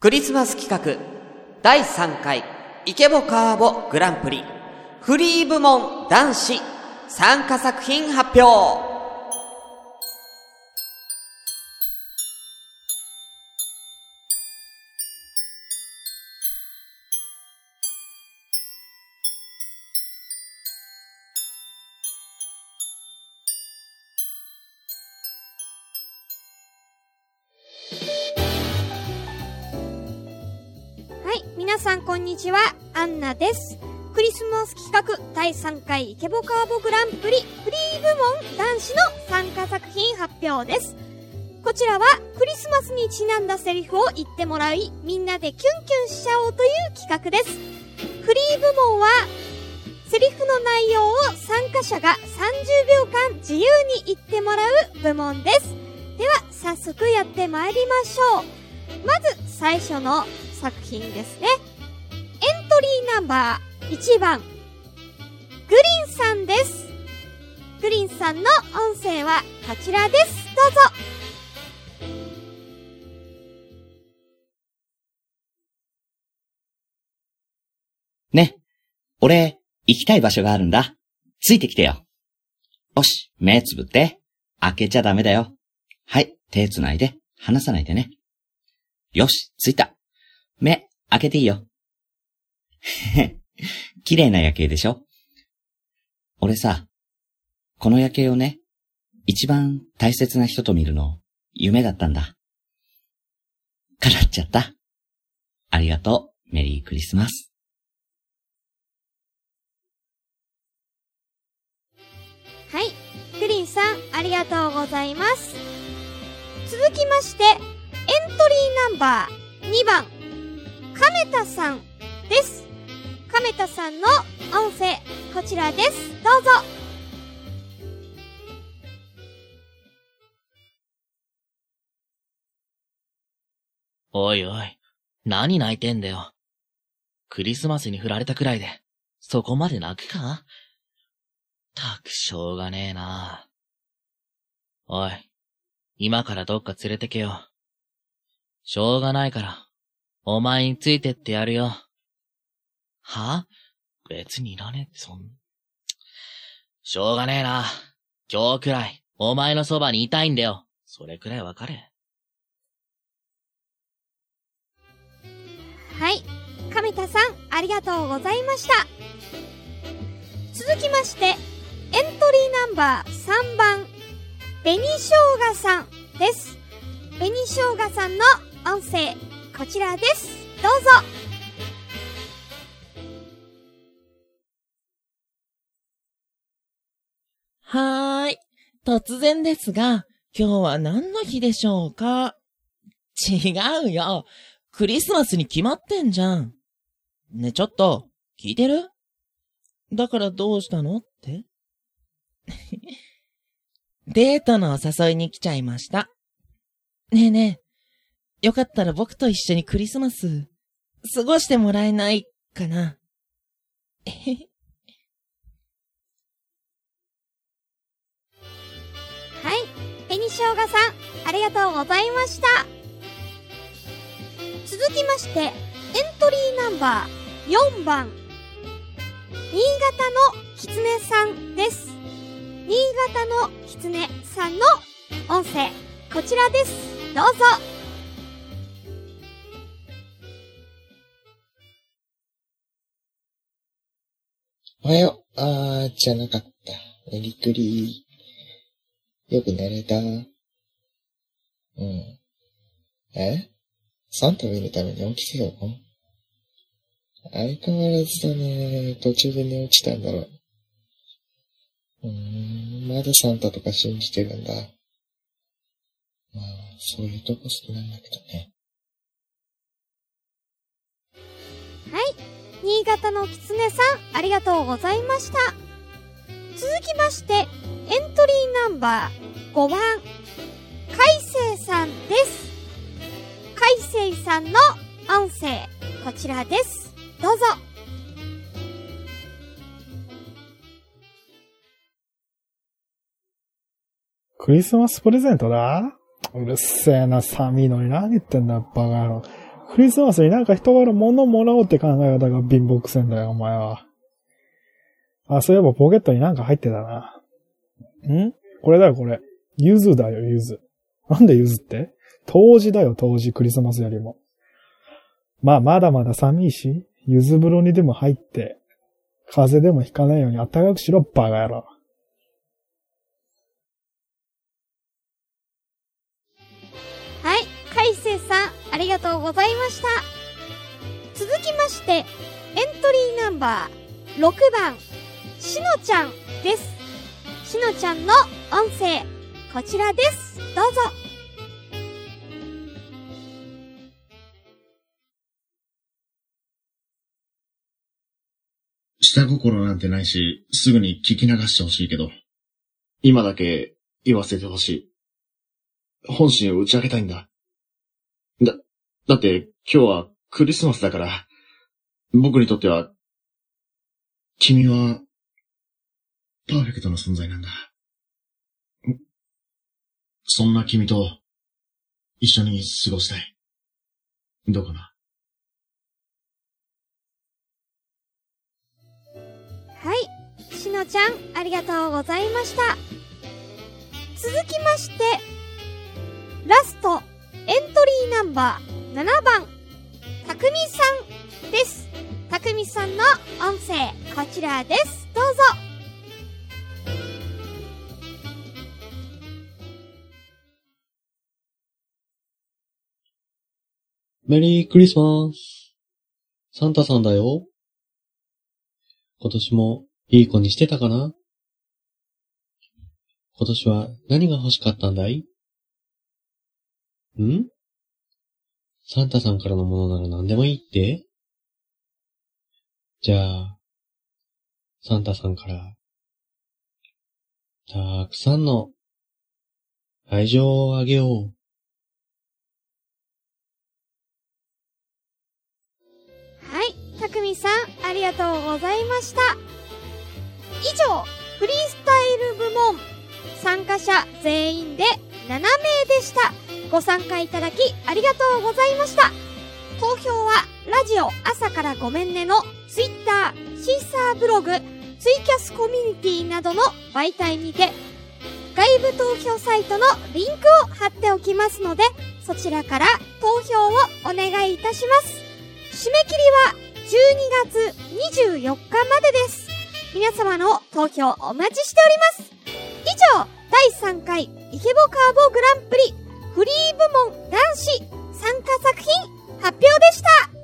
クリスマス企画第3回イケボカーボグランプリ。フリー部門男子参加作品発表。皆さんこんにちは、アンナです。クリスマス企画第3回イケボカーボグランプリフリー部門男子の参加作品発表です。こちらはクリスマスにちなんだセリフを言ってもらい、みんなでキュンキュンしちゃおうという企画です。フリー部門は、セリフの内容を参加者が30秒間自由に言ってもらう部門です。では、早速やってまいりましょう。まず、最初の作品ですね。エントリーナンバー1番、グリンさんです。グリンさんの音声はこちらです。どうぞ。ね。俺、行きたい場所があるんだ。ついてきてよ。よし、目つぶって。開けちゃダメだよ。はい、手つないで。離さないでね。よし、着いた。目、開けていいよ。へへ、綺麗な夜景でしょ？俺さ、この夜景をね、一番大切な人と見るの、夢だったんだ。叶っちゃった。ありがとう。メリークリスマス。はい。グリンさん、ありがとうございます。続きまして、エントリーナンバー2番、亀田さんです。亀田さんの音声、こちらです。どうぞ。おいおい、何泣いてんだよ。クリスマスに振られたくらいで、そこまで泣くか？たくしょうがねえな。おい、今からどっか連れてけよ。しょうがないから、お前についてってやるよ。は？別にいらねえってそん。しょうがねえな。今日くらい、お前のそばにいたいんだよ。それくらいわかれ。はい。亀田さん、ありがとうございました。続きまして、エントリーナンバー3番、紅生姜さんです。紅生姜さんの音声、こちらです。どうぞ。はーい。突然ですが、今日は何の日でしょうか？違うよ。クリスマスに決まってんじゃん。ね、ちょっと、聞いてる？だからどうしたのって？デートのお誘いに来ちゃいました。ねえねえ、よかったら僕と一緒にクリスマス、過ごしてもらえないかな。えへへはい。紅生姜さん、ありがとうございました。続きまして、エントリーナンバー4番、新潟のキツネさんです。新潟のキツネさんの音声、こちらです。どうぞ。おはよう。あー、じゃなかった。メリクリよく寝れたうん。え？サンタ見るために起きてたの？相変わらずだね。途中で寝落ちたんだろう。うーん、まだサンタとか信じてるんだ。まあ、そういうとこ好きなんだけどね。はい。新潟のキツネさん、ありがとうございました。続きまして、エントリーナンバー5番、海星さんです。海星さんの音声、こちらです。どうぞ。クリスマスプレゼントだうるせえな、寒いのに何言ってんだ、バカ野郎。クリスマスになんか人から物もらおうって考え方が貧乏くせんだよ、お前は。あ、そういえばポケットになんか入ってたな。ん？これだよ、これ。ゆずだよ、ゆず。なんでゆずって？当時だよ、当時、クリスマスよりも。まあ、まだまだ寒いし、ゆず風呂にでも入って、風邪でもひかないように暖かくしろ、バカ野郎。ありがとうございました。続きまして、エントリーナンバー6番、しのちゃんです。しのちゃんの音声、こちらです。どうぞ。下心なんてないし、すぐに聞き流してほしいけど、今だけ言わせてほしい。本心を打ち明けたいんだ。だ、だって今日はクリスマスだから、僕にとっては、君は、パーフェクトな存在なんだ。そんな君と、一緒に過ごしたい。どうかな？はい。しのちゃん、ありがとうございました。続きまして、ラスト、エントリーナンバー7番、たくみさんです。たくみさんの音声、こちらです。どうぞ。メリークリスマス。サンタさんだよ。今年もいい子にしてたかな？今年は何が欲しかったんだい？ん？サンタさんからのものなら何でもいいって？じゃあ、サンタさんから、たくさんの愛情をあげよう。はい。たくみさん、ありがとうございました。以上、フリースタイル部門、参加者全員で7名でした。ご参加いただき、ありがとうございました。投票は、ラジオ朝からごめんねのツイッター、シーサーブログ、ツイキャスコミュニティなどの媒体にて、外部投票サイトのリンクを貼っておきますので、そちらから投票をお願いいたします。締め切りは12月24日までです。皆様の投票お待ちしております。以上、第3回イケボカーボグランプリフリー部門男子参加作品発表でした。